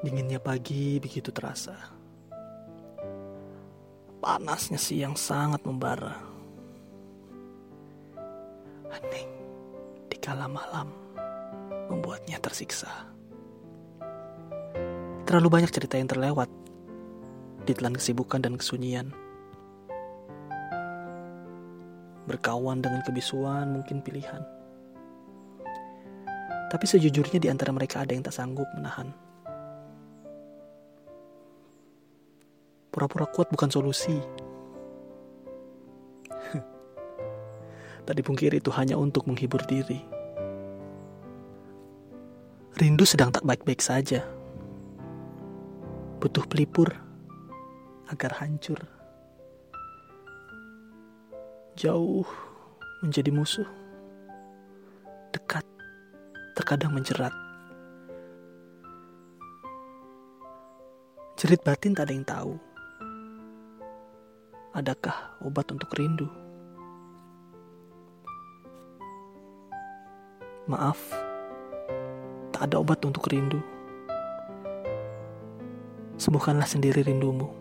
Dinginnya pagi begitu terasa. Panasnya siang sangat membara. Hening di kala malam membuatnya tersiksa. Terlalu banyak cerita yang terlewat di telan kesibukan dan kesunyian. Berkawan dengan kebisuan mungkin pilihan. Tapi sejujurnya di antara mereka ada yang tak sanggup menahan Pura-pura kuat bukan solusi. Tadi pungkiri itu hanya untuk menghibur diri. Rindu sedang tak baik-baik saja. Butuh pelipur agar hancur. Jauh menjadi musuh. Dekat terkadang menjerat. Jerit batin tak ada yang tahu. Adakah obat untuk rindu? Maaf, tak ada obat untuk rindu. Sembuhkanlah sendiri rindumu.